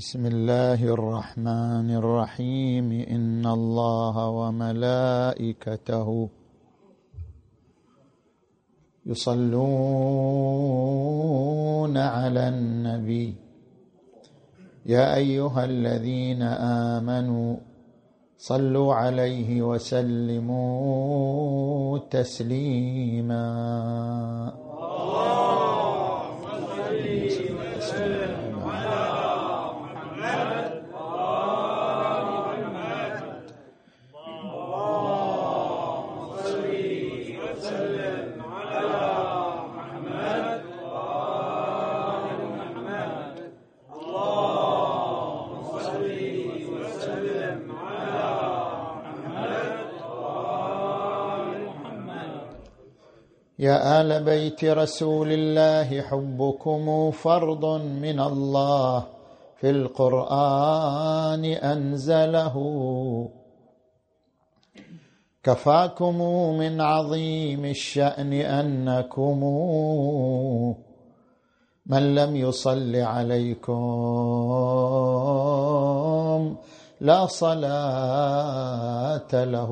بسم الله الرحمن الرحيم. إن الله وملائكته يصلون على النبي. يا أيها الذين آمنوا صلوا عليه وسلموا تسليما. يا آل بيت رسول الله حبكم فرض من الله. في القرآن أنزله. كفاكم من عظيم الشأن أنكم. من لم يصل عليكم لا صلاة له.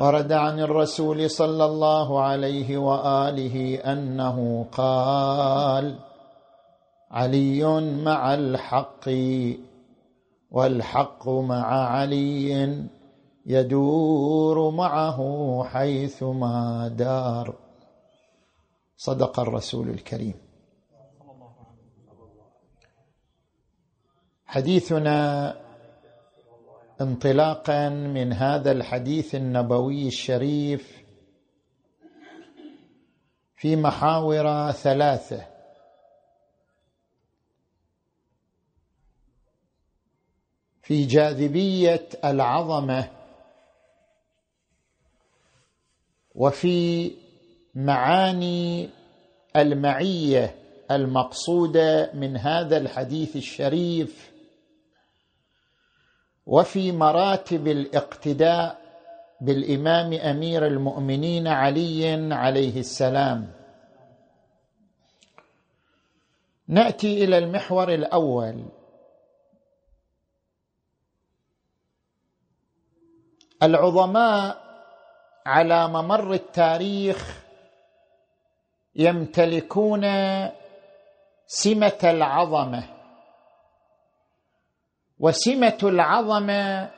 ورد عن الرسول صلى الله عليه وآله أنه قال علي مع الحق والحق مع علي يدور معه حيثما دار. صدق الرسول الكريم. حديثنا انطلاقا من هذا الحديث النبوي الشريف في محاور ثلاثة. في جاذبية العظمة وفي معاني المعية المقصودة من هذا الحديث الشريف وفي مراتب الاقتداء بالإمام أمير المؤمنين علي عليه السلام. نأتي إلى المحور الأول. العظماء على ممر التاريخ يمتلكون سمة العظمة. وسمة العظمة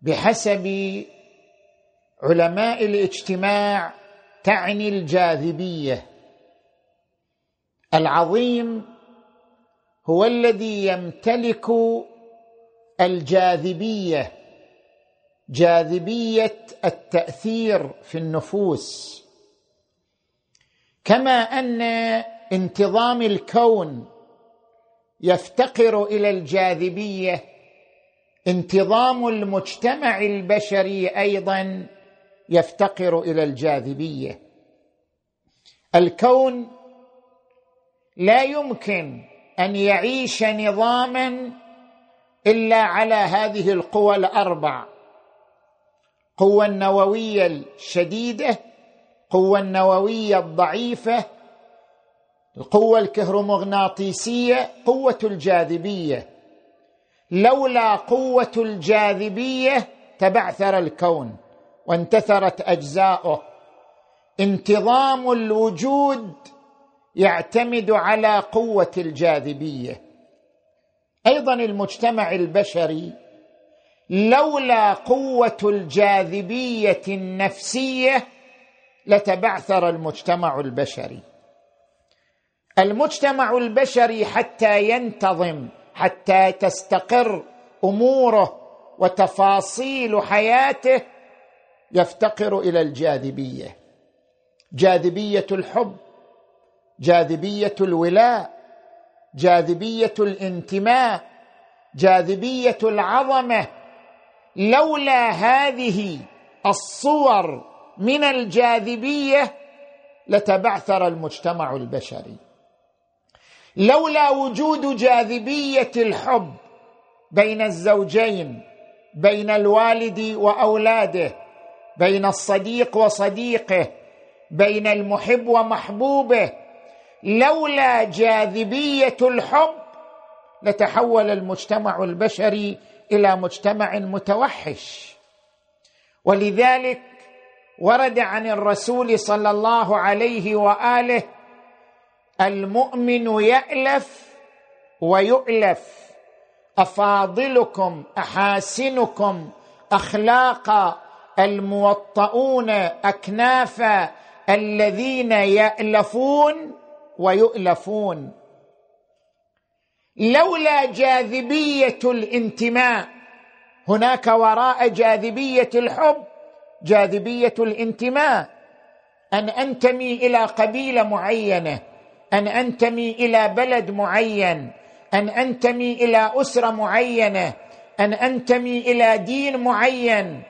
بحسب علماء الاجتماع تعني الجاذبية. العظيم هو الذي يمتلك الجاذبية جاذبية التأثير في النفوس. كما أن انتظام الكون يفتقر إلى الجاذبية. انتظام المجتمع البشري أيضا يفتقر إلى الجاذبية. الكون لا يمكن أن يعيش نظاما إلا على هذه القوى الأربع قوة النووية الشديدة قوة النووية الضعيفة القوة الكهرومغناطيسية قوة الجاذبية. لولا قوة الجاذبية تبعثر الكون وانتثرت أجزاؤه. انتظام الوجود يعتمد على قوة الجاذبية. أيضا المجتمع البشري لولا قوة الجاذبية النفسية لتبعثر المجتمع البشري. المجتمع البشري حتى ينتظم حتى تستقر أموره وتفاصيل حياته يفتقر إلى الجاذبية. جاذبية الحب جاذبية الولاء جاذبية الانتماء جاذبية العظمة. لولا هذه الصور من الجاذبية لتبعثر المجتمع البشري. لولا وجود جاذبية الحب بين الزوجين بين الوالد وأولاده بين الصديق وصديقه بين المحب ومحبوبه لولا جاذبية الحب لتحول المجتمع البشري إلى مجتمع متوحش. ولذلك ورد عن الرسول صلى الله عليه وآله المؤمن يألف ويؤلف. أفاضلكم أحاسنكم اخلاقا الموطؤون اكنافا الذين يألفون ويؤلفون. لولا جاذبية الانتماء هناك وراء جاذبية الحب جاذبية الانتماء. أن أنتمي إلى قبيلة معينة. أن أنتمي إلى بلد معين أن أنتمي إلى أسرة معينة أن أنتمي إلى دين معين.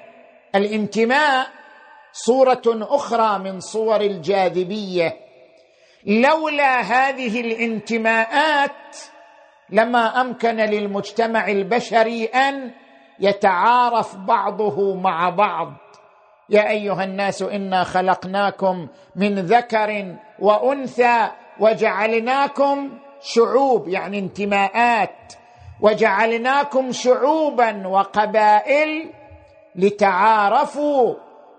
الانتماء صورة أخرى من صور الجاذبية. لولا هذه الانتماءات لما أمكن للمجتمع البشري أن يتعارف بعضه مع بعض. يا أيها الناس إنا خلقناكم من ذكر وأنثى وجعلناكم شعوب يعني انتماءات. وجعلناكم شعوبا وقبائل لتعارفوا.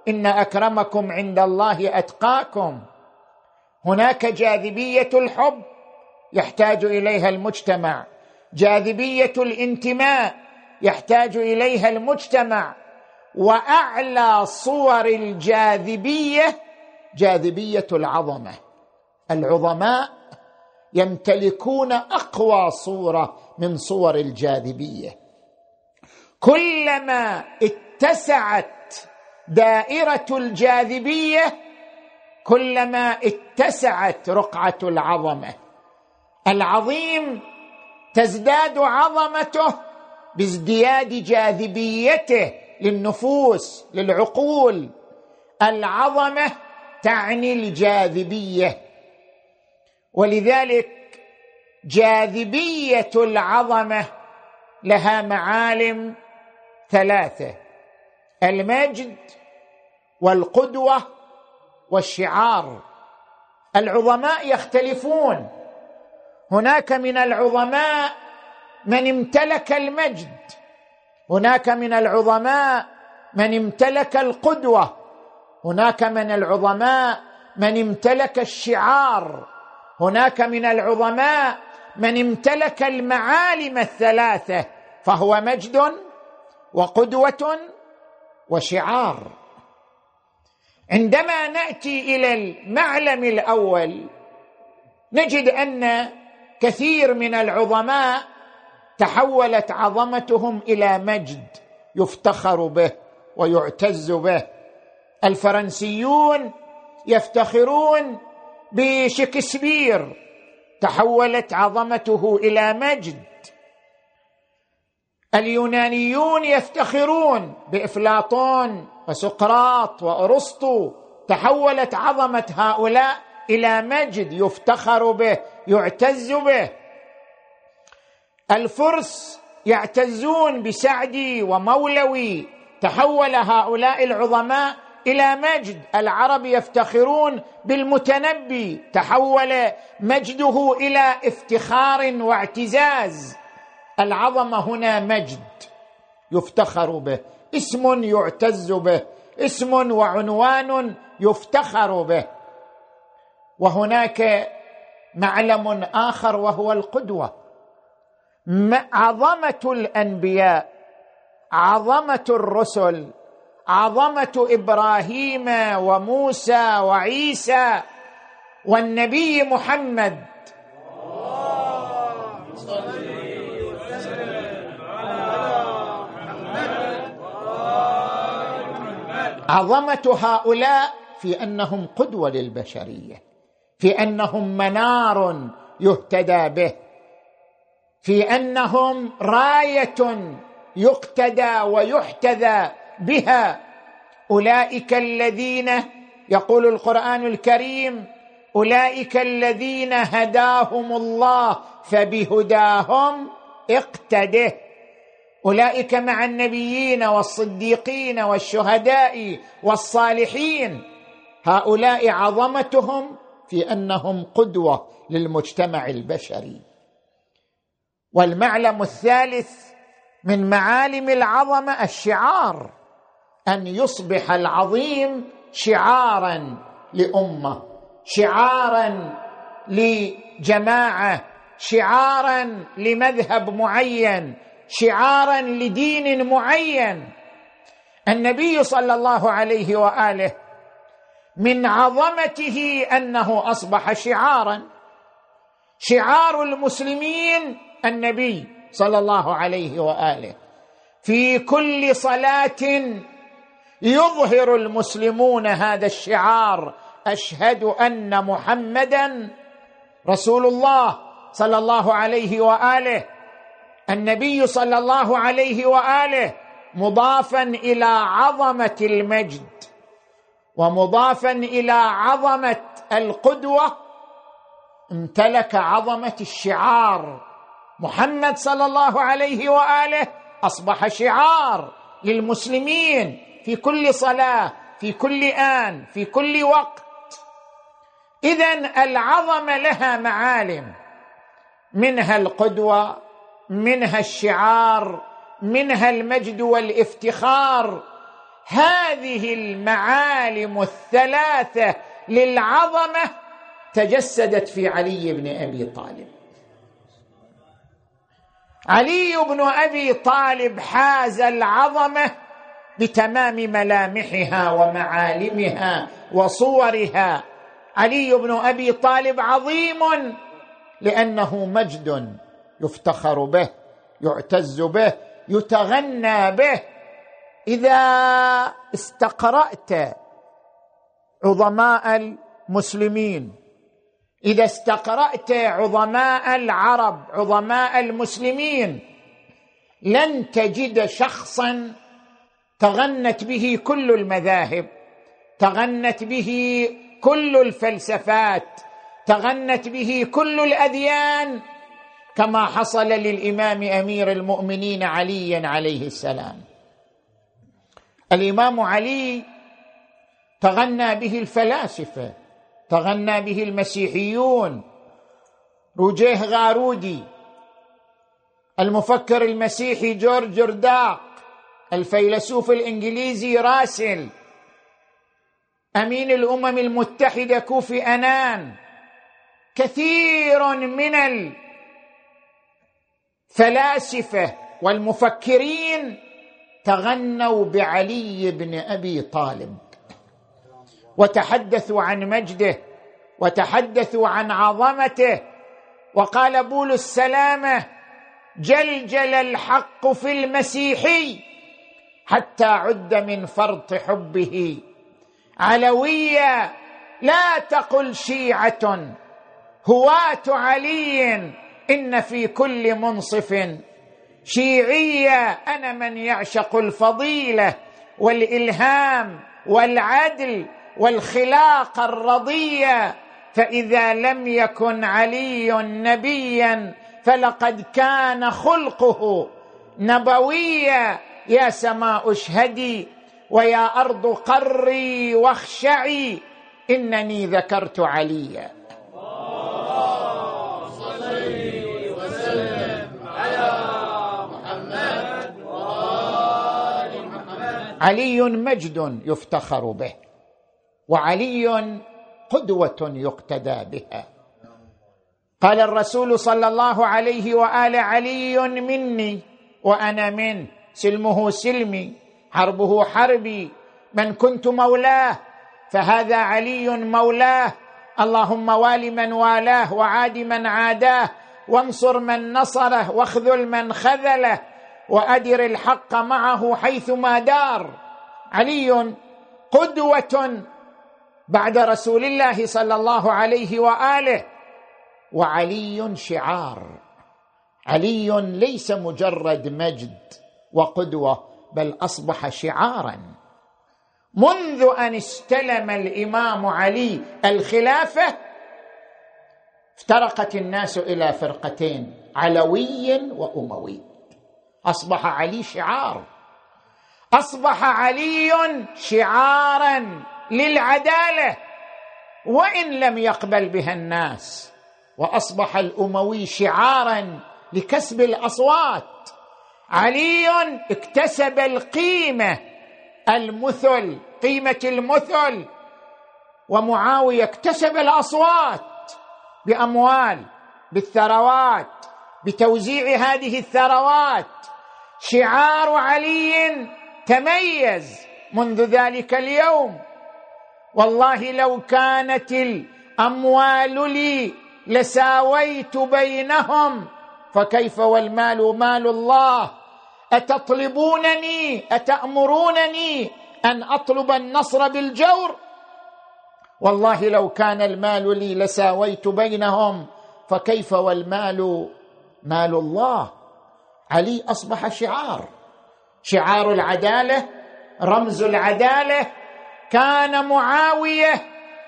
إن أكرمكم عند الله أتقاكم. هناك جاذبية الحب يحتاج إليها المجتمع. جاذبية الانتماء يحتاج إليها المجتمع. وأعلى صور الجاذبية جاذبية العظمة. العظماء يمتلكون أقوى صورة من صور الجاذبية. كلما اتسعت دائرة الجاذبية كلما اتسعت رقعة العظمة. العظيم تزداد عظمته بازدياد جاذبيته للنفوس للعقول. العظمة تعني الجاذبية. ولذلك جاذبية العظمة لها معالم ثلاثة المجد والقدوة والشعار. العظماء يختلفون. هناك من العظماء من امتلك المجد هناك من العظماء من امتلك القدوة هناك من العظماء من امتلك الشعار. هناك من العظماء من امتلك المعالم الثلاثة فهو مجد وقدوة وشعار. عندما نأتي إلى المعلم الأول نجد أن كثير من العظماء تحولت عظمتهم إلى مجد يفتخر به ويعتز به. الفرنسيون يفتخرون بشكسبير تحولت عظمته إلى مجد. اليونانيون يفتخرون بإفلاطون وسقراط وأرسطو تحولت عظمة هؤلاء إلى مجد يفتخر به يعتز به. الفرس يعتزون بسعدي ومولوي تحول هؤلاء العظماء إلى مجد. العرب يفتخرون بالمتنبي. تحول مجده إلى افتخار واعتزاز. العظمه هنا مجد. يفتخر به. اسم يعتز به. اسم وعنوان يفتخر به. وهناك معلم آخر وهو القدوة. عظمة الأنبياء. عظمة الرسل. عظمة إبراهيم وموسى وعيسى والنبي محمد. عظمة هؤلاء في أنهم قدوة للبشرية في أنهم منار يهتدى به في أنهم راية يقتدى ويحتذى بها. أولئك الذين يقول القرآن الكريم أولئك الذين هداهم الله فبهداهم اقتده. أولئك مع النبيين والصديقين والشهداء والصالحين. هؤلاء عظمتهم في أنهم قدوة للمجتمع البشري. والمعلم الثالث من معالم العظمة الشعار. أن يصبح العظيم شعارا لأمة شعارا لجماعة شعارا لمذهب معين شعارا لدين معين. النبي صلى الله عليه وآله من عظمته أنه أصبح شعارا. شعار المسلمين النبي صلى الله عليه وآله في كل صلاة يظهر المسلمون هذا الشعار أشهد أن محمدا رسول الله صلى الله عليه وآله النبي صلى الله عليه وآله مضافا إلى عظمة المجد ومضافا إلى عظمة القدوة امتلك عظمة الشعار. محمد صلى الله عليه وآله أصبح شعار للمسلمين في كل صلاة في كل آن في كل وقت. اذا العظمه لها معالم منها القدوة منها الشعار منها المجد والإفتخار. هذه المعالم الثلاثة للعظمة تجسدت في علي بن أبي طالب. علي بن أبي طالب حاز العظمة بتمام ملامحها ومعالمها وصورها. علي بن أبي طالب عظيم لأنه مجد يفتخر به يعتز به يتغنى به. إذا استقرأت عظماء المسلمين إذا استقرأت عظماء العرب عظماء المسلمين لن تجد شخصا تغنت به كل المذاهب تغنت به كل الفلسفات تغنت به كل الأديان كما حصل للإمام أمير المؤمنين علي عليه السلام. الإمام علي تغنى به الفلاسفة تغنى به المسيحيون روجيه غارودي المفكر المسيحي جورج جرداق الفيلسوف الإنجليزي راسل أمين الأمم المتحدة كوفي أنان كثير من الفلاسفة والمفكرين تغنوا بعلي بن أبي طالب وتحدثوا عن مجده وتحدثوا عن عظمته وقال بولس السلامه جلجل الحق في المسيحي. حتى عد من فرط حبه. علوية لا تقل شيعة. هواه علي إن في كل منصف. شيعية أنا من يعشق الفضيلة والإلهام والعدل والخلاق الرضية. فإذا لم يكن علي نبيا فلقد كان خلقه نبويا. يا سماء اشهدي ويا أرض قري واخشعي إنني ذكرت عليا. علي مجد يفتخر به وعلي قدوة يقتدى بها. قال الرسول صلى الله عليه واله علي مني وأنا منه. سلمه سلمي حربه حربي من كنت مولاه فهذا علي مولاه. اللهم وال من والاه وعاد من عاداه وانصر من نصره واخذل من خذله وأدر الحق معه حيثما دار. علي قدوة بعد رسول الله صلى الله عليه وآله. وعلي شعار. علي ليس مجرد مجد. وقدوة بل أصبح شعارا. منذ أن استلم الإمام علي الخلافة افترقت الناس إلى فرقتين علوي وأموي. أصبح علي شعار. أصبح علي شعارا للعدالة وإن لم يقبل بها الناس. وأصبح الأموي شعارا لكسب الأصوات. علي اكتسب القيمة المثل قيمة المثل. ومعاوية اكتسب الأصوات بأموال بالثروات بتوزيع هذه الثروات. شعار علي تميز منذ ذلك اليوم. والله لو كانت الأموال لي لساويت بينهم فكيف والمال مال الله؟ أتطلبونني؟ أتأمرونني أن أطلب النصر بالجور؟ والله لو كان المال لي لساويت بينهم فكيف والمال مال الله؟ علي أصبح شعار. شعار العدالة رمز العدالة. كان معاوية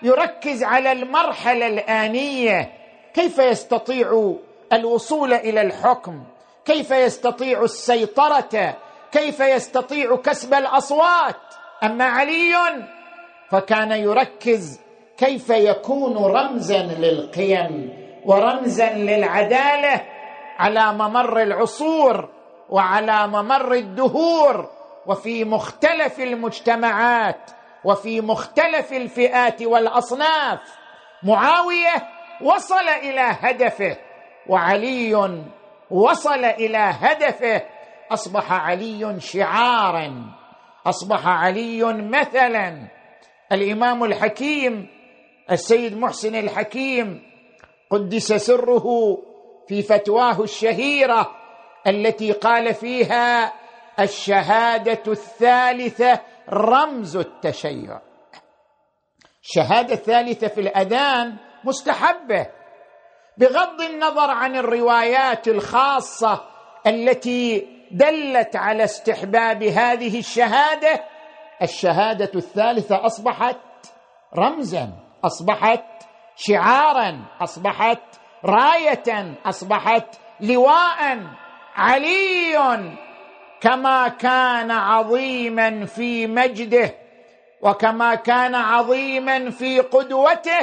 يركز على المرحلة الآنية. كيف يستطيع الوصول إلى الحكم؟ كيف يستطيع السيطرة؟ كيف يستطيع كسب الأصوات؟ أما علي فكان يركز كيف يكون رمزا للقيم ورمزا للعدالة على ممر العصور وعلى ممر الدهور وفي مختلف المجتمعات وفي مختلف الفئات والأصناف. معاوية وصل إلى هدفه وعلي وصل إلى هدفه. أصبح علي شعارا. أصبح علي مثلا. الإمام الحكيم السيد محسن الحكيم قدس سره في فتواه الشهيرة التي قال فيها الشهادة الثالثة رمز التشيع. الشهاده الثالثه في الأذان مستحبة. بغض النظر عن الروايات الخاصة التي دلت على استحباب هذه الشهادة الشهادة الثالثة أصبحت رمزا أصبحت شعارا أصبحت راية أصبحت لواء علي كما كان عظيما في مجده وكما كان عظيما في قدوته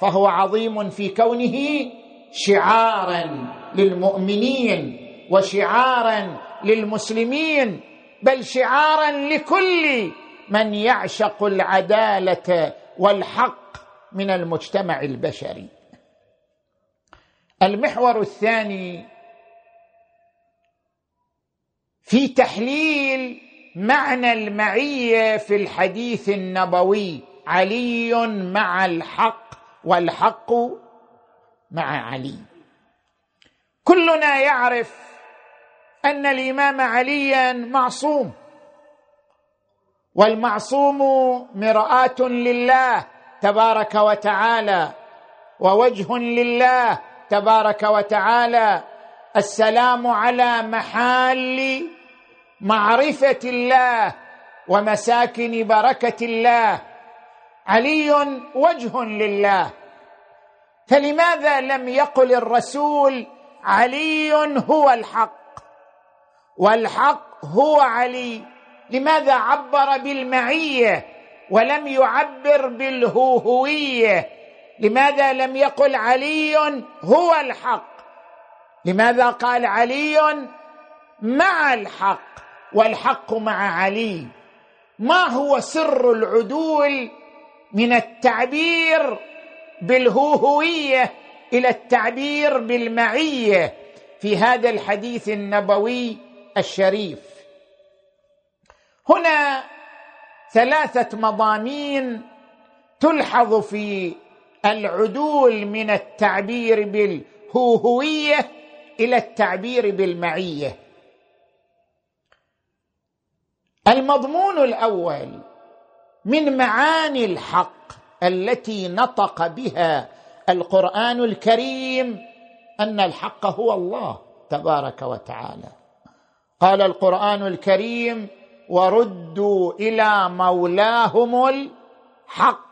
فهو عظيم في كونه شعارا للمؤمنين وشعارا للمسلمين بل شعارا لكل من يعشق العدالة والحق من المجتمع البشري. المحور الثاني في تحليل معنى المعية في الحديث النبوي علي مع الحق والحق مع علي. كلنا يعرف أن الإمام عليا معصوم. والمعصوم مراه لله تبارك وتعالى ووجه لله تبارك وتعالى. السلام على محال معرفة الله ومساكن بركة الله. علي وجه لله. فلماذا لم يقل الرسول علي هو الحق؟ والحق هو علي. لماذا عبر بالمعية ولم يعبر بالهوهوية؟ لماذا لم يقل علي هو الحق؟ لماذا قال علي مع الحق والحق مع علي؟ ما هو سر العدول من التعبير بالهوهوية إلى التعبير بالمعية في هذا الحديث النبوي الشريف. هنا ثلاثة مضامين تلحظ في العدول من التعبير بالهوهوية إلى التعبير بالمعية. المضمون الأول من معاني الحق. التي نطق بها القرآن الكريم أن الحق هو الله تبارك وتعالى. قال القرآن الكريم وردوا إلى مولاهم الحق.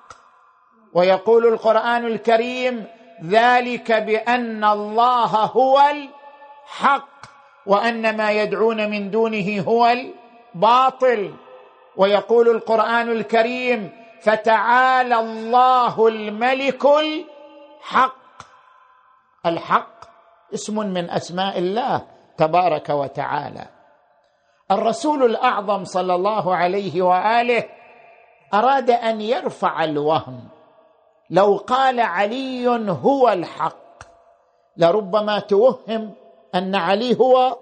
ويقول القرآن الكريم ذلك بأن الله هو الحق وأن ما يدعون من دونه هو الباطل. ويقول القرآن الكريم فتعالى الله الملك الحق. الحق اسم من أسماء الله تبارك وتعالى. الرسول الأعظم صلى الله عليه وآله أراد أن يرفع الوهم. لو قال علي هو الحق لربما توهم أن علي هو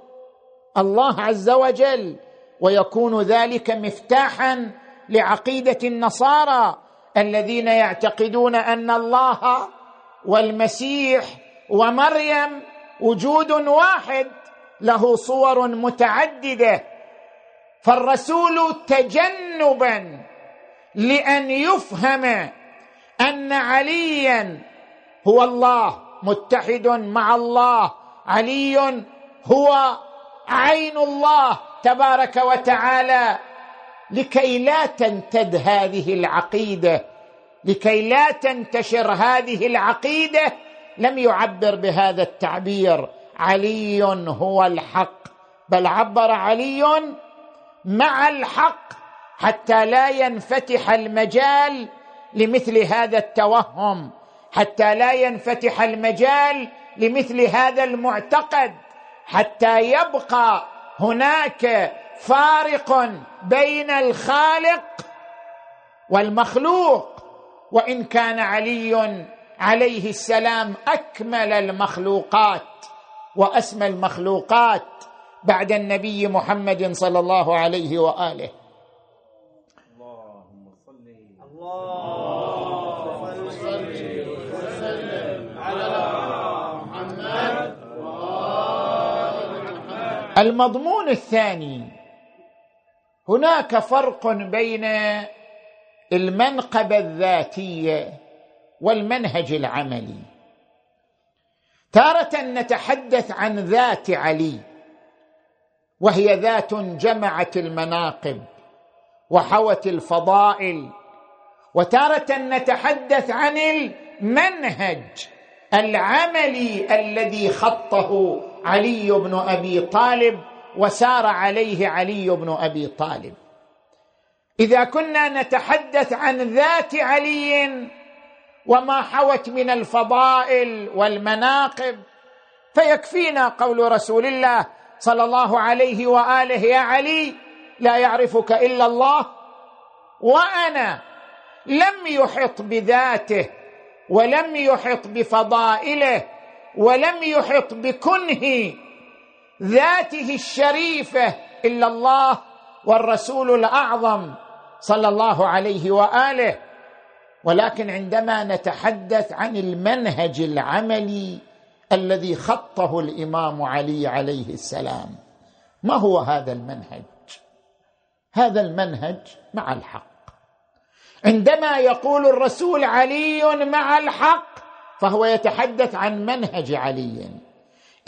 الله عز وجل ويكون ذلك مفتاحا لعقيدة النصارى الذين يعتقدون أن الله والمسيح ومريم وجود واحد له صور متعددة. فالرسول تجنبا لأن يفهم أن عليا هو الله متحد مع الله علي هو عين الله تبارك وتعالى. لكي لا تنتد هذه العقيدة لكي لا تنتشر هذه العقيدة لم يعبر بهذا التعبير. علي هو الحق. بل عبر علي مع الحق حتى لا ينفتح المجال لمثل هذا التوهم حتى لا ينفتح المجال لمثل هذا المعتقد حتى يبقى هناك فارق بين الخالق والمخلوق وإن كان علي عليه السلام أكمل المخلوقات وأسمى المخلوقات بعد النبي محمد صلى الله عليه وآله. اللهم صل اللهم صل وسلم على محمد المضمون الثاني هناك فرق بين المنقبه الذاتيه والمنهج العملي. تارة نتحدث عن ذات علي وهي ذات جمعت المناقب وحوت الفضائل. وتارة نتحدث عن المنهج العملي الذي خطه علي بن أبي طالب وسار عليه علي بن أبي طالب. إذا كنا نتحدث عن ذات علي وما حوت من الفضائل والمناقب فيكفينا قول رسول الله صلى الله عليه وآله يا علي لا يعرفك إلا الله وأنا لم يحط بذاته ولم يحط بفضائله ولم يحط بكنه ذاته الشريفة إلا الله والرسول الأعظم صلى الله عليه وآله. ولكن عندما نتحدث عن المنهج العملي الذي خطه الإمام علي عليه السلام ما هو هذا المنهج؟ هذا المنهج مع الحق. عندما يقول الرسول علي مع الحق فهو يتحدث عن منهج علي.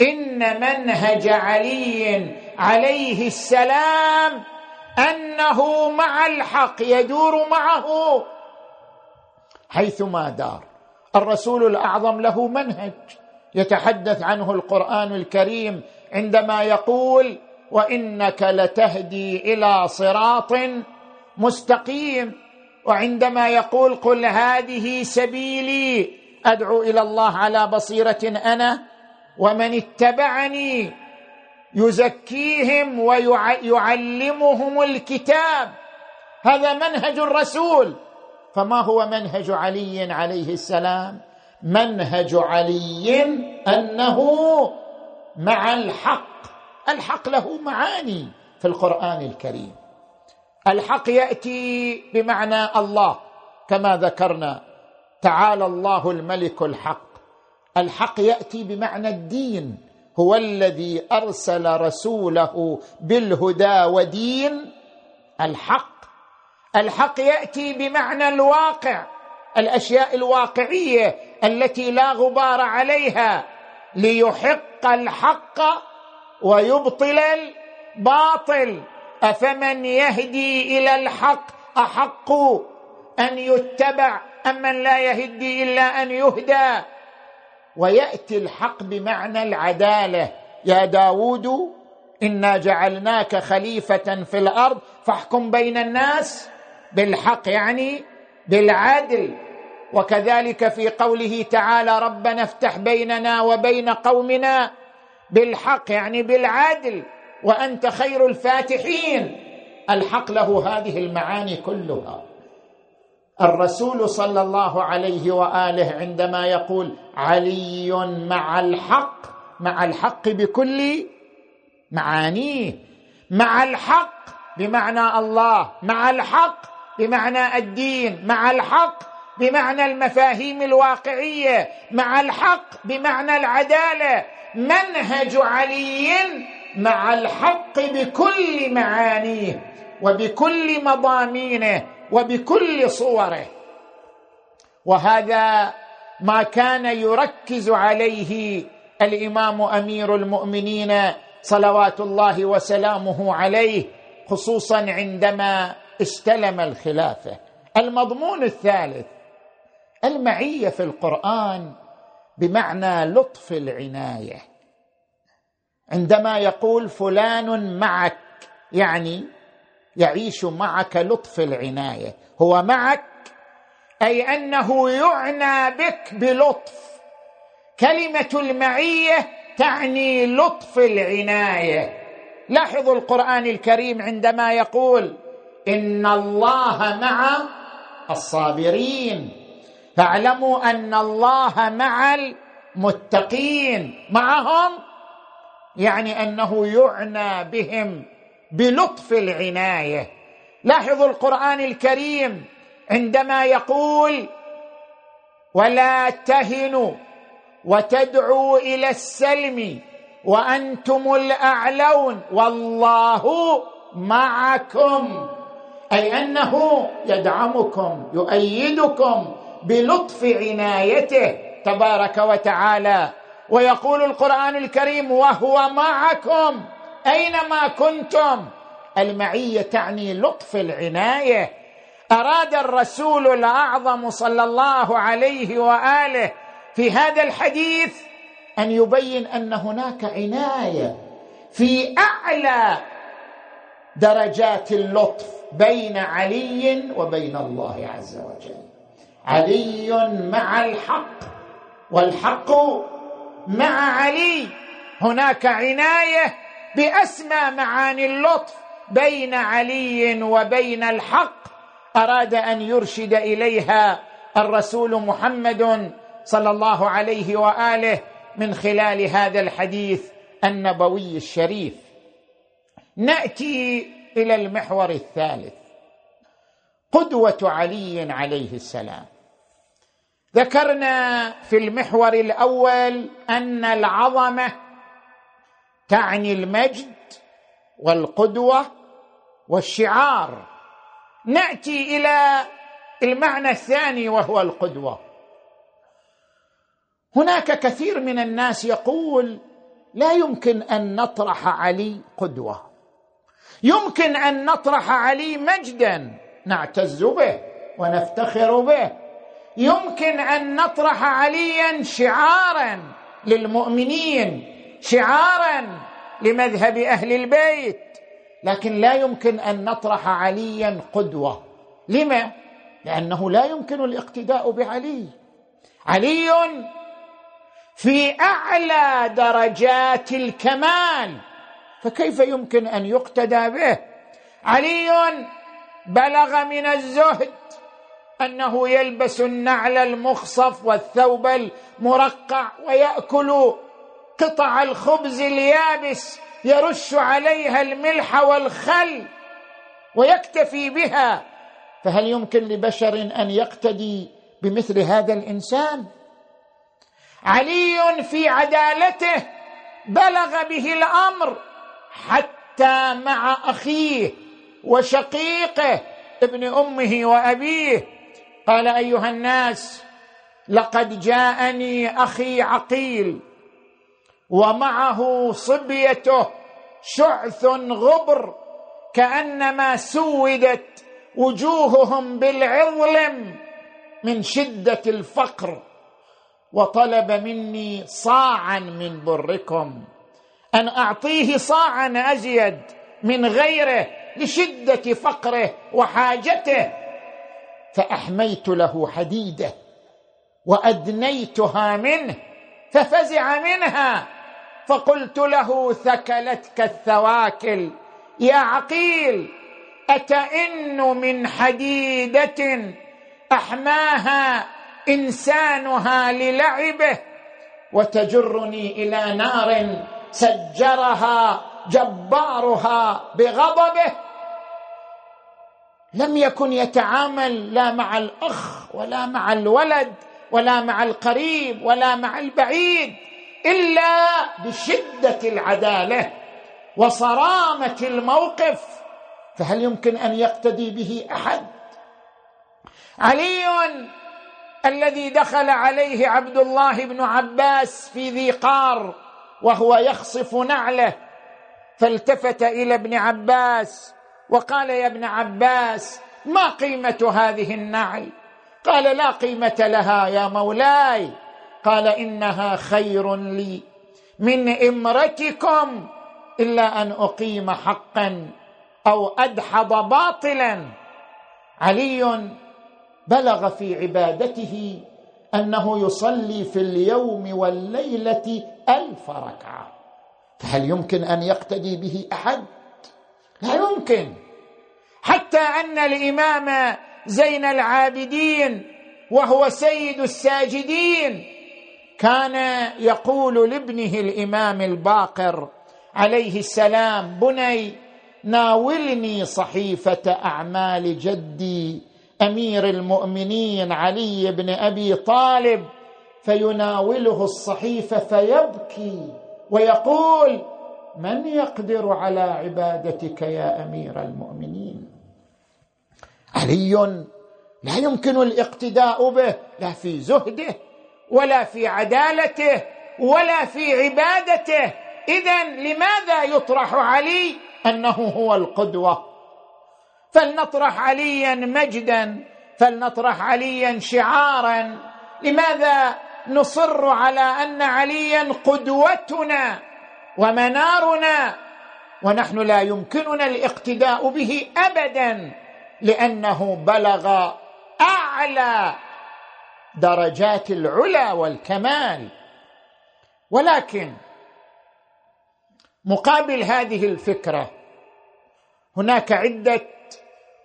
إن منهج علي عليه السلام أنه مع الحق يدور معه. حيثما دار. الرسول الأعظم له منهج يتحدث عنه القرآن الكريم عندما يقول وإنك لتهدي إلى صراط مستقيم. وعندما يقول قل هذه سبيلي أدعو إلى الله على بصيرة أنا. ومن اتبعني يزكيهم ويعلمهم الكتاب. هذا منهج الرسول. فما هو منهج علي عليه السلام؟ منهج علي أنه مع الحق. الحق له معاني في القرآن الكريم. الحق يأتي بمعنى الله كما ذكرنا. تعالى الله الملك الحق. الحق يأتي بمعنى الدين. هو الذي أرسل رسوله بالهدى ودين. الحق. الحق يأتي بمعنى الواقع. الأشياء الواقعية التي لا غبار عليها ليحق الحق ويبطل الباطل. أفمن يهدي إلى الحق أحق أن يتبع أم من لا يهدي إلا أن يهدى؟ ويأتي الحق بمعنى العدالة. يا داود إنا جعلناك خليفة في الأرض فاحكم بين الناس بالحق يعني بالعدل. وكذلك في قوله تعالى ربنا افتح بيننا وبين قومنا بالحق يعني بالعدل وأنت خير الفاتحين. الحق له هذه المعاني كلها. الرسول صلى الله عليه وآله عندما يقول علي مع الحق مع الحق بكل معانيه مع الحق بمعنى الله مع الحق بمعنى الدين مع الحق بمعنى المفاهيم الواقعية مع الحق بمعنى العدالة. منهج علي مع الحق بكل معانيه وبكل مضامينه. وبكل صوره. وهذا ما كان يركز عليه الإمام أمير المؤمنين صلوات الله وسلامه عليه خصوصا عندما استلم الخلافة. المضمون الثالث المعية في القرآن بمعنى لطف العناية. عندما يقول فلان معك يعني يعيش معك لطف العناية. هو معك؟ أي أنه يعنى بك بلطف. كلمة المعية تعني لطف العناية. لاحظوا القرآن الكريم عندما يقول إن الله مع الصابرين. فاعلموا أن الله مع المتقين. معهم؟ يعني أنه يعنى بهم. بلطف العناية. لاحظوا القرآن الكريم عندما يقول ولا تهنوا وتدعوا إلى السلم وأنتم الأعلون والله معكم. أي أنه يدعمكم يؤيدكم بلطف عنايته تبارك وتعالى. ويقول القرآن الكريم وهو معكم. أينما كنتم؟ المعية تعني لطف العناية. أراد الرسول الأعظم صلى الله عليه وآله في هذا الحديث أن يبين أن هناك عناية في أعلى درجات اللطف بين علي وبين الله عز وجل. علي مع الحق والحق مع علي. هناك عناية بأسمى معاني اللطف بين علي وبين الحق. أراد أن يرشد إليها الرسول محمد صلى الله عليه وآله من خلال هذا الحديث النبوي الشريف. نأتي إلى المحور الثالث. قدوة علي عليه السلام. ذكرنا في المحور الأول أن العظمة تعني المجد والقدوة والشعار. نأتي إلى المعنى الثاني وهو القدوة. هناك كثير من الناس يقول لا يمكن أن نطرح علي قدوة. يمكن أن نطرح علي مجدا نعتز به ونفتخر به. يمكن أن نطرح عليا شعارا للمؤمنين شعارا لمذهب أهل البيت. لكن لا يمكن أن نطرح عليا قدوة. لما؟ لأنه لا يمكن الاقتداء بعلي. علي في أعلى درجات الكمال. فكيف يمكن أن يقتدى به؟ علي بلغ من الزهد أنه يلبس النعل المخصف والثوب المرقع ويأكل قطع الخبز اليابس يرش عليها الملح والخل ويكتفي بها. فهل يمكن لبشر أن يقتدي بمثل هذا الإنسان؟ علي في عدالته بلغ به الأمر حتى مع أخيه وشقيقه ابن أمه وأبيه. قال أيها الناس لقد جاءني أخي عقيل. ومعه صبيته شعث غبر كأنما سودت وجوههم بالعظلم من شدة الفقر. وطلب مني صاعا من بركم أن أعطيه صاعا أزيد من غيره لشدة فقره وحاجته. فأحميت له حديده وأدنيتها منه ففزع منها. فقلت له ثكلتك الثواكل. يا عقيل أتئن من حديدة أحماها إنسانها للعبه وتجرني إلى نار سجرها جبارها بغضبه؟ لم يكن يتعامل لا مع الأخ ولا مع الولد ولا مع القريب ولا مع البعيد. إلا بشدة العدالة وصرامة الموقف فهل يمكن أن يقتدي به أحد؟ علي الذي دخل عليه عبد الله بن عباس في ذي قار وهو يخصف نعله فالتفت إلى ابن عباس وقال يا ابن عباس ما قيمة هذه النعل؟ قال لا قيمة لها يا مولاي. قال إنها خير لي. من امرتكم إلا أن أقيم حقا أو أدحض باطلا. علي بلغ في عبادته أنه يصلي في اليوم والليلة ألف ركعة. فهل يمكن أن يقتدي به أحد؟ لا يمكن. حتى أن الإمام زين العابدين وهو سيد الساجدين كان يقول لابنه الإمام الباقر عليه السلام بني ناولني صحيفة أعمال جدي أمير المؤمنين علي بن أبي طالب فيناوله الصحيفة فيبكي ويقول من يقدر على عبادتك يا أمير المؤمنين؟ علي لا يمكن الاقتداء به لا في زهده. ولا في عدالته ولا في عبادته. اذا لماذا يطرح علي أنه هو القدوة؟ فلنطرح عليا مجدا فلنطرح عليا شعارا. لماذا نصر على أن عليا قدوتنا ومنارنا؟ ونحن لا يمكننا الاقتداء به أبدا لأنه بلغ أعلى درجات العلا والكمال. ولكن مقابل هذه الفكرة هناك عدة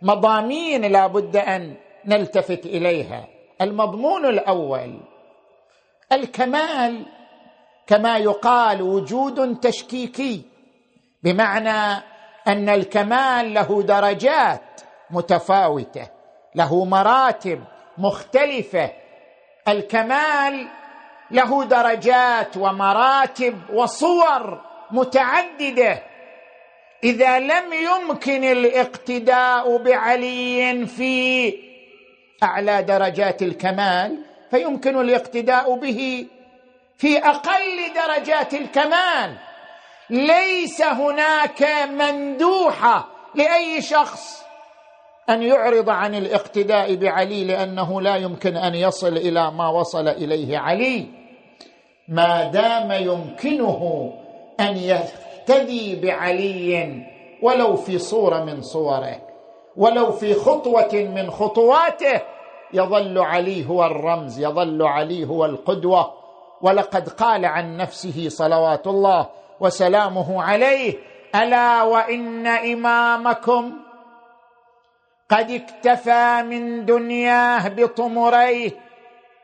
مضامين لا بد أن نلتفت إليها. المضمون الأول الكمال كما يقال وجود تشكيكي بمعنى أن الكمال له درجات متفاوتة له مراتب مختلفة الكمال له درجات ومراتب وصور متعددة. إذا لم يمكن الاقتداء بعلي في أعلى درجات الكمال فيمكن الاقتداء به في أقل درجات الكمال. ليس هناك مندوحة لأي شخص أن يعرض عن الاقتداء بعلي لأنه لا يمكن أن يصل إلى ما وصل إليه علي. ما دام يمكنه أن يهتدي بعلي ولو في صورة من صوره ولو في خطوة من خطواته يظل علي هو الرمز يظل علي هو القدوة. ولقد قال عن نفسه صلوات الله وسلامه عليه ألا وإن إمامكم قد اكتفى من دنياه بطمريه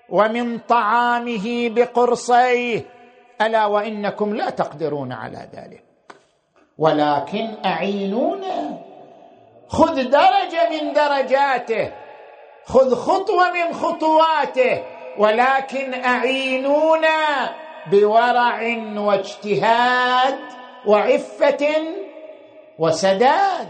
ومن طعامه بقرصيه. ألا وإنكم لا تقدرون على ذلك. ولكن أعينونا. خذ درجه من درجاته. خذ خطوة من خطواته. ولكن أعينونا بورع واجتهاد وعفة وسداد.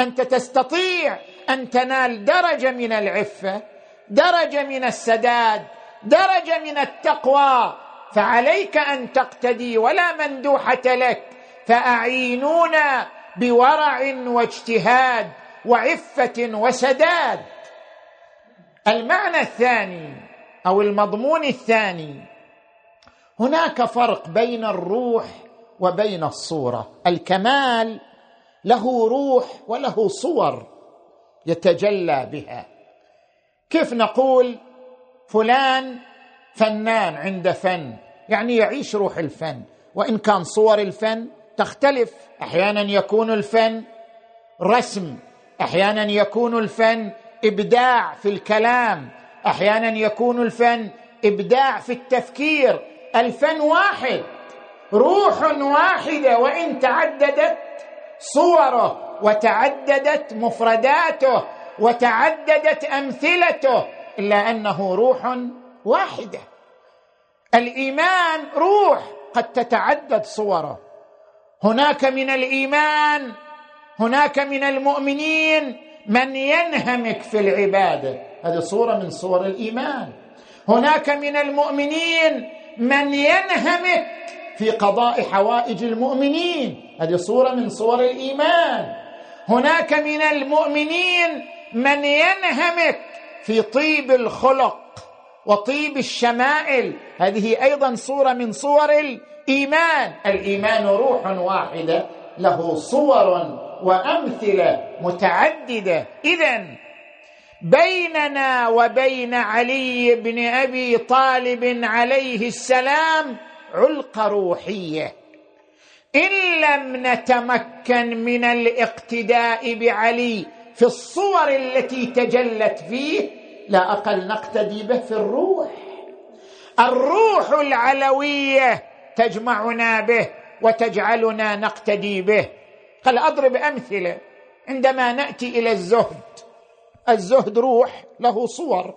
أنت تستطيع أن تنال درجة من العفة درجة من السداد درجة من التقوى. فعليك أن تقتدي ولا مندوحة لك. فأعينونا بورع واجتهاد وعفة وسداد. المعنى الثاني أو المضمون الثاني هناك فرق بين الروح وبين الصورة. الكمال له روح وله صور. يتجلى بها. كيف نقول فلان فنان عند فن؟ يعني يعيش روح الفن. وإن كان صور الفن تختلف. أحيانا يكون الفن رسم. أحيانا يكون الفن إبداع في الكلام. أحيانا يكون الفن إبداع في التفكير. الفن واحد. روح واحدة. وإن تعددت صوره وتعددت مفرداته وتعددت أمثلته إلا أنه روح واحدة. الإيمان روح قد تتعدد صوره. هناك من الإيمان هناك من المؤمنين من ينهمك في العبادة. هذه صورة من صور الإيمان. هناك من المؤمنين من ينهمك في قضاء حوائج المؤمنين. هذه صورة من صور الإيمان. هناك من المؤمنين من ينهمك في طيب الخلق وطيب الشمائل. هذه أيضا صورة من صور الإيمان. الإيمان روح واحدة له صور وأمثلة متعددة. اذا بيننا وبين علي بن أبي طالب عليه السلام علقه روحية. إن لم نتمكن من الاقتداء بعلي في الصور التي تجلت فيه لا أقل نقتدي به في الروح. الروح العلوية تجمعنا به وتجعلنا نقتدي به. خل أضرب أمثلة. عندما نأتي إلى الزهد الزهد روح له صور.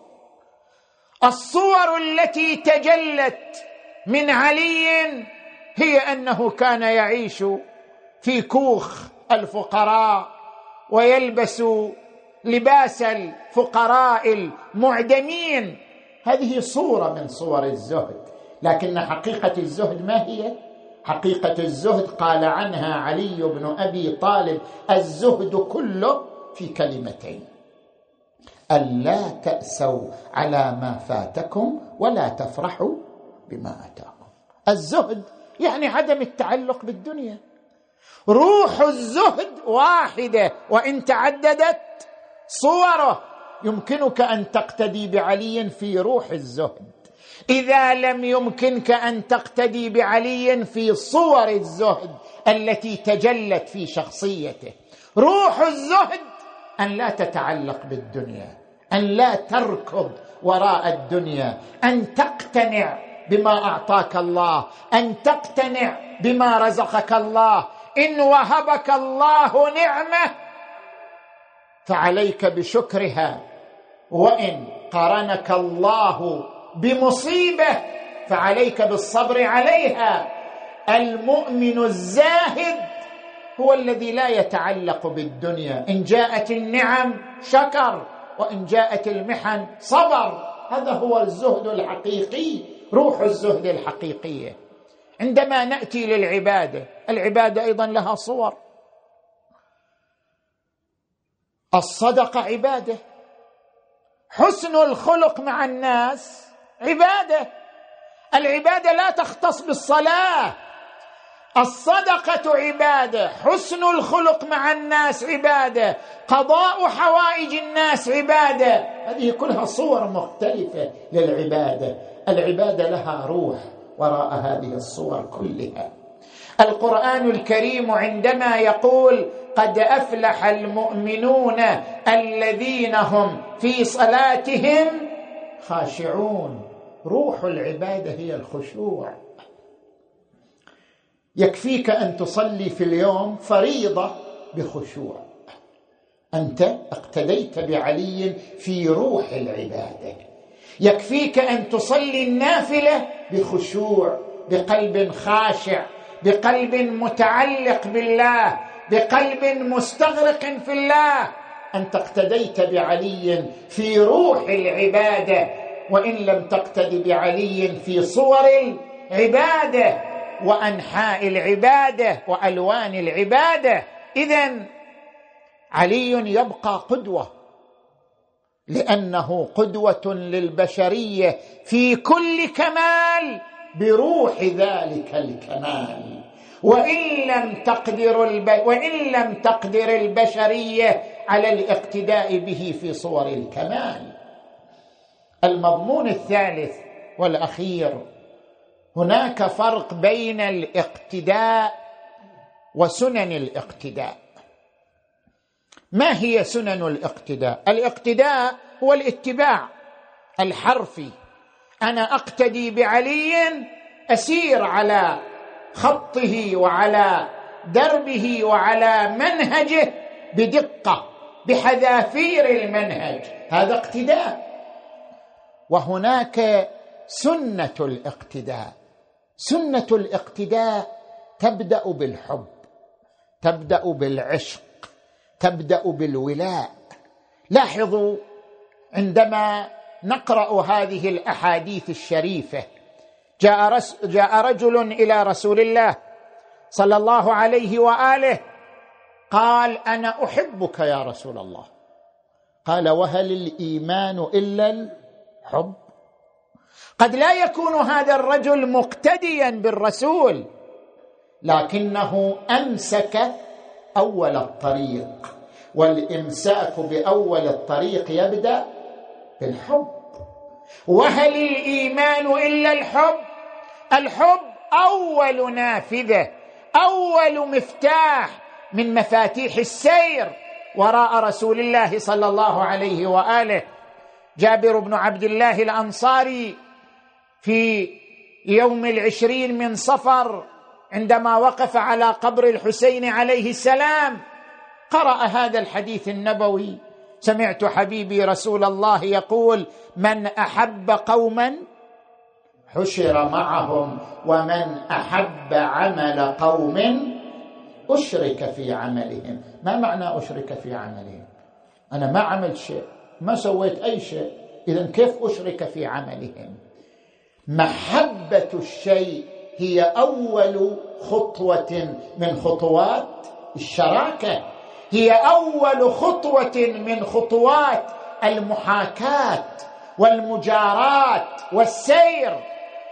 الصور التي تجلت من علي هي أنه كان يعيش في كوخ الفقراء ويلبس لباس الفقراء المعدمين. هذه صورة من صور الزهد لكن حقيقة الزهد ما هي؟ حقيقة الزهد قال عنها علي بن أبي طالب الزهد كله في كلمتين الا تأسوا على ما فاتكم ولا تفرحوا بما اتاكم الزهد يعني عدم التعلق بالدنيا. روح الزهد واحدة وإن تعددت صوره يمكنك أن تقتدي بعلي في روح الزهد. إذا لم يمكنك أن تقتدي بعلي في صور الزهد التي تجلت في شخصيته. روح الزهد أن لا تتعلق بالدنيا أن لا تركض وراء الدنيا أن تقتنع بما أعطاك الله أن تقتنع بما رزقك الله. إن وهبك الله نعمة فعليك بشكرها. وإن قرنك الله بمصيبة فعليك بالصبر عليها. المؤمن الزاهد هو الذي لا يتعلق بالدنيا. إن جاءت النعم شكر وإن جاءت المحن صبر. هذا هو الزهد الحقيقي. روح الزهد الحقيقية. عندما نأتي للعبادة العبادة أيضا لها صور. الصدقة عبادة. حسن الخلق مع الناس عبادة. العبادة لا تختص بالصلاة. الصدقة عبادة. حسن الخلق مع الناس عبادة. قضاء حوائج الناس عبادة. هذه كلها صور مختلفة للعبادة. العبادة لها روح وراء هذه الصور كلها. القرآن الكريم عندما يقول قد أفلح المؤمنون الذين هم في صلاتهم خاشعون. روح العبادة هي الخشوع. يكفيك أن تصلي في اليوم فريضة بخشوع. أنت اقتديت بعلي في روح العبادة. يكفيك أن تصلي النافلة بخشوع بقلب خاشع بقلب متعلق بالله بقلب مستغرق في الله. أنت اقتديت بعلي في روح العبادة وإن لم تقتد بعلي في صور العبادة وأنحاء العبادة وألوان العبادة. اذا علي يبقى قدوة. لأنه قدوة للبشرية في كل كمال بروح ذلك الكمال. وإن لم تقدر الب... وإن لم تقدر البشرية على الاقتداء به في صور الكمال. المضمون الثالث والأخير هناك فرق بين الاقتداء وسنن الاقتداء. ما هي سنن الاقتداء؟ الاقتداء هو الاتباع الحرفي. أنا أقتدي بعلي أسير على خطه وعلى دربه وعلى منهجه بدقة بحذافير المنهج. هذا اقتداء. وهناك سنة الاقتداء. سنة الاقتداء تبدأ بالحب تبدأ بالعشق تبدأ بالولاء. لاحظوا عندما نقرأ هذه الأحاديث الشريفة جاء, رس جاء رجل إلى رسول الله صلى الله عليه وآله قال أنا أحبك يا رسول الله. قال وهل الإيمان إلا الحب؟ قد لا يكون هذا الرجل مقتديا بالرسول لكنه أمسك أول الطريق. والإمساك بأول الطريق يبدأ بالحب. وهل الإيمان إلا الحب؟ الحب أول نافذة أول مفتاح من مفاتيح السير. وراء رسول الله صلى الله عليه وآله. جابر بن عبد الله الأنصاري في يوم العشرين من صفر عندما وقف على قبر الحسين عليه السلام قرأ هذا الحديث النبوي. سمعت حبيبي رسول الله يقول من أحب قوما حشر معهم ومن أحب عمل قوم أشرك في عملهم. ما معنى أشرك في عملهم؟ أنا ما عملت شيء ما سويت أي شيء. اذا كيف أشرك في عملهم؟ محبة الشيء هي أول خطوة من خطوات الشراكة. هي أول خطوة من خطوات المحاكاة والمجاراه والسير.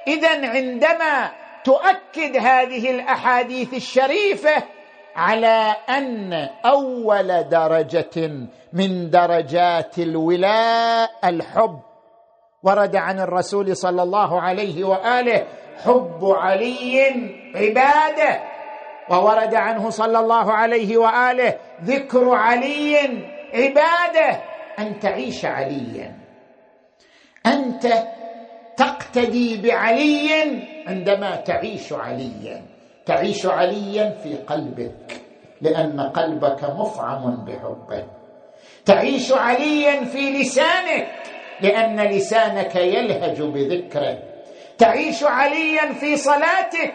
اذا عندما تؤكد هذه الأحاديث الشريفة على أن أول درجة من درجات الولاء الحب ورد عن الرسول صلى الله عليه وآله حب علي عبادة. وورد عنه صلى الله عليه وآله ذكر علي عبادة. أن تعيش عليا. أنت تقتدي بعلي عندما تعيش عليا. تعيش عليا في قلبك لأن قلبك مفعم بحبه تعيش عليا في لسانك لأن لسانك يلهج بذكره تعيش عليا في صلاتك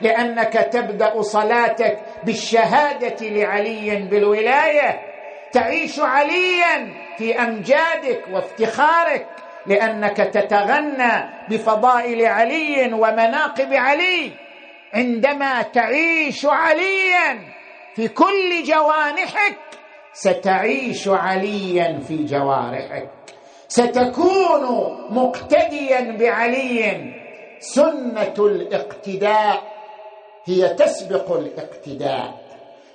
لأنك تبدأ صلاتك بالشهادة لعلي بالولاية. تعيش عليا في أمجادك وافتخارك لأنك تتغنى بفضائل علي ومناقب علي. عندما تعيش عليا في كل جوانحك ستعيش عليا في جوارحك. ستكون مقتديا بعلي. سنة الاقتداء هي تسبق الاقتداء.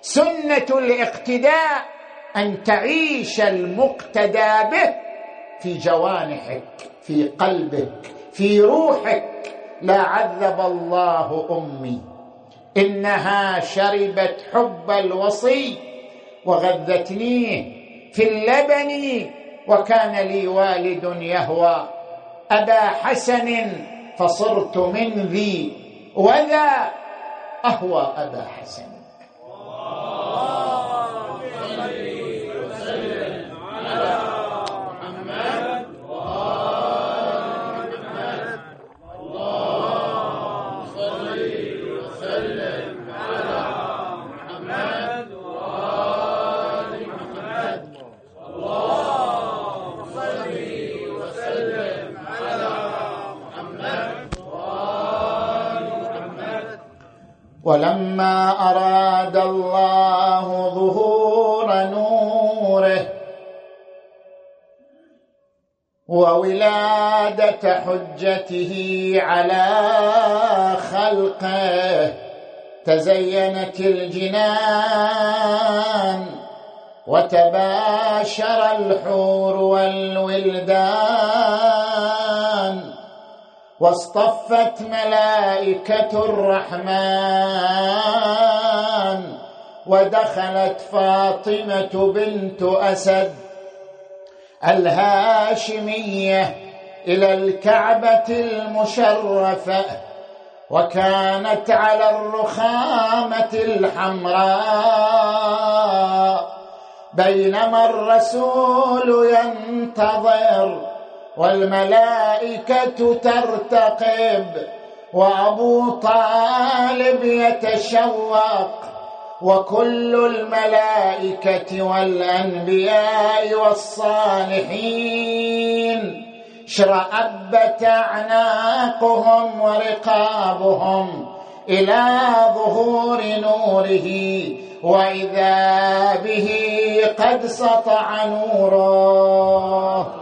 سنة الاقتداء أن تعيش المقتدى به في جوانحك في قلبك في روحك. لا عذب الله أمي. إنها شربت حب الوصي وغذتنيه في اللبن وكان لي والد يهوى. أبا حسن فصرت من ذي وذا أهوى أبا حسن. ولما أراد الله ظهور نوره وولادة حجته على خلقه تزينت الجنان وتباشر الحور والولدان. واصطفت ملائكة الرحمن ودخلت فاطمة بنت أسد الهاشمية إلى الكعبة المشرفة وكانت على الرخامة الحمراء بينما الرسول ينتظر والملائكة ترتقب وأبو طالب يتشوق وكل الملائكة والأنبياء والصالحين شرأبت أعناقهم ورقابهم إلى ظهور نوره وإذا به قد سطع نوره.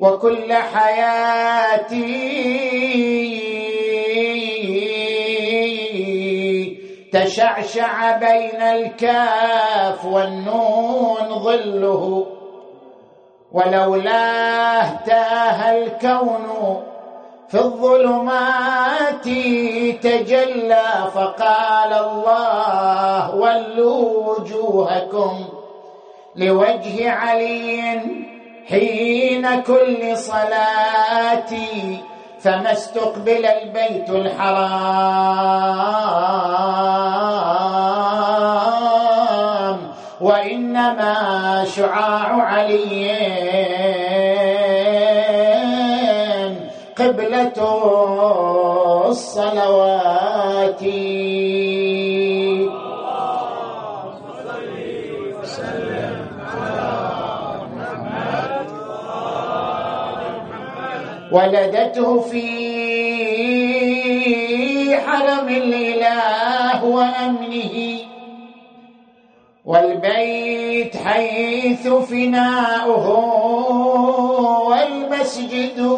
وكل حياتي تشعشع بين الكاف والنون ظله. ولولاه تاه الكون في الظلمات تجلى فقال الله ولوا وجوهكم لوجه علي. حين كل صلاتي فما استقبل البيت الحرام وإنما شعاع علي. قبلة الصلوات. ولدته في حرم الإله وأمنه. والبيت حيث فناؤه والمسجد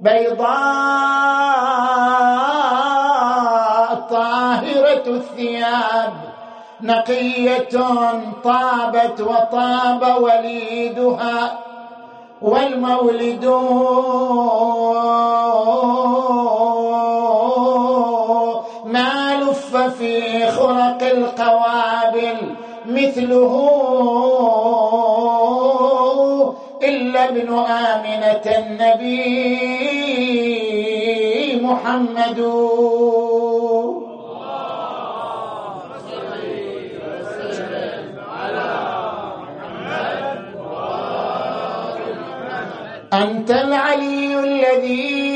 بيضاء طاهرة الثياب. نقية طابت وطاب وليدها. والمولد. ما لف في خرق القوابل مثله إلا ابن آمنة النبي محمد. أنت العلي الذي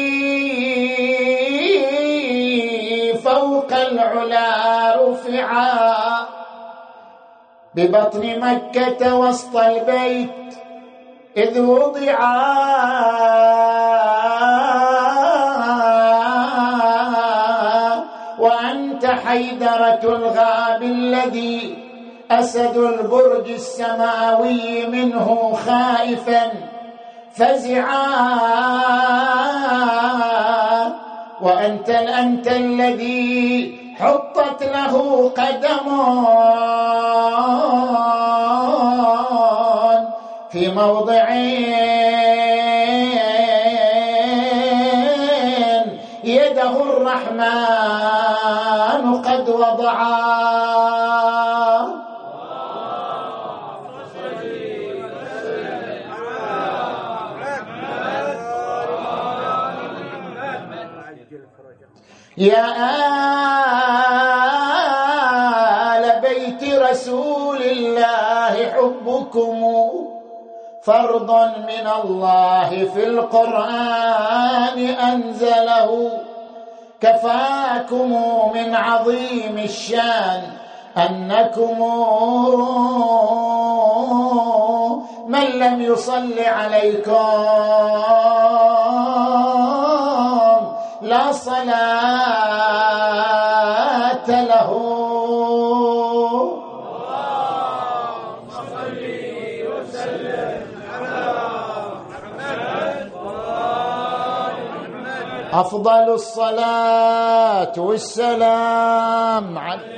فوق العلا رفعا. ببطن مكة وسط البيت إذ وضعا. وأنت حيدرة الغاب الذي أسد البرج السماوي منه خائفا. فزعا. وأنت أنت الذي حطت له قدم. في موضع يده الرحمن قد وضعا. يا آل بيت رسول الله كفاكم فرض من الله في القرآن أنزله. كفاكم من عظيم الشان أنكم من لم يصل عليكم. لا صلاه له أفضل الصلاة والسلام على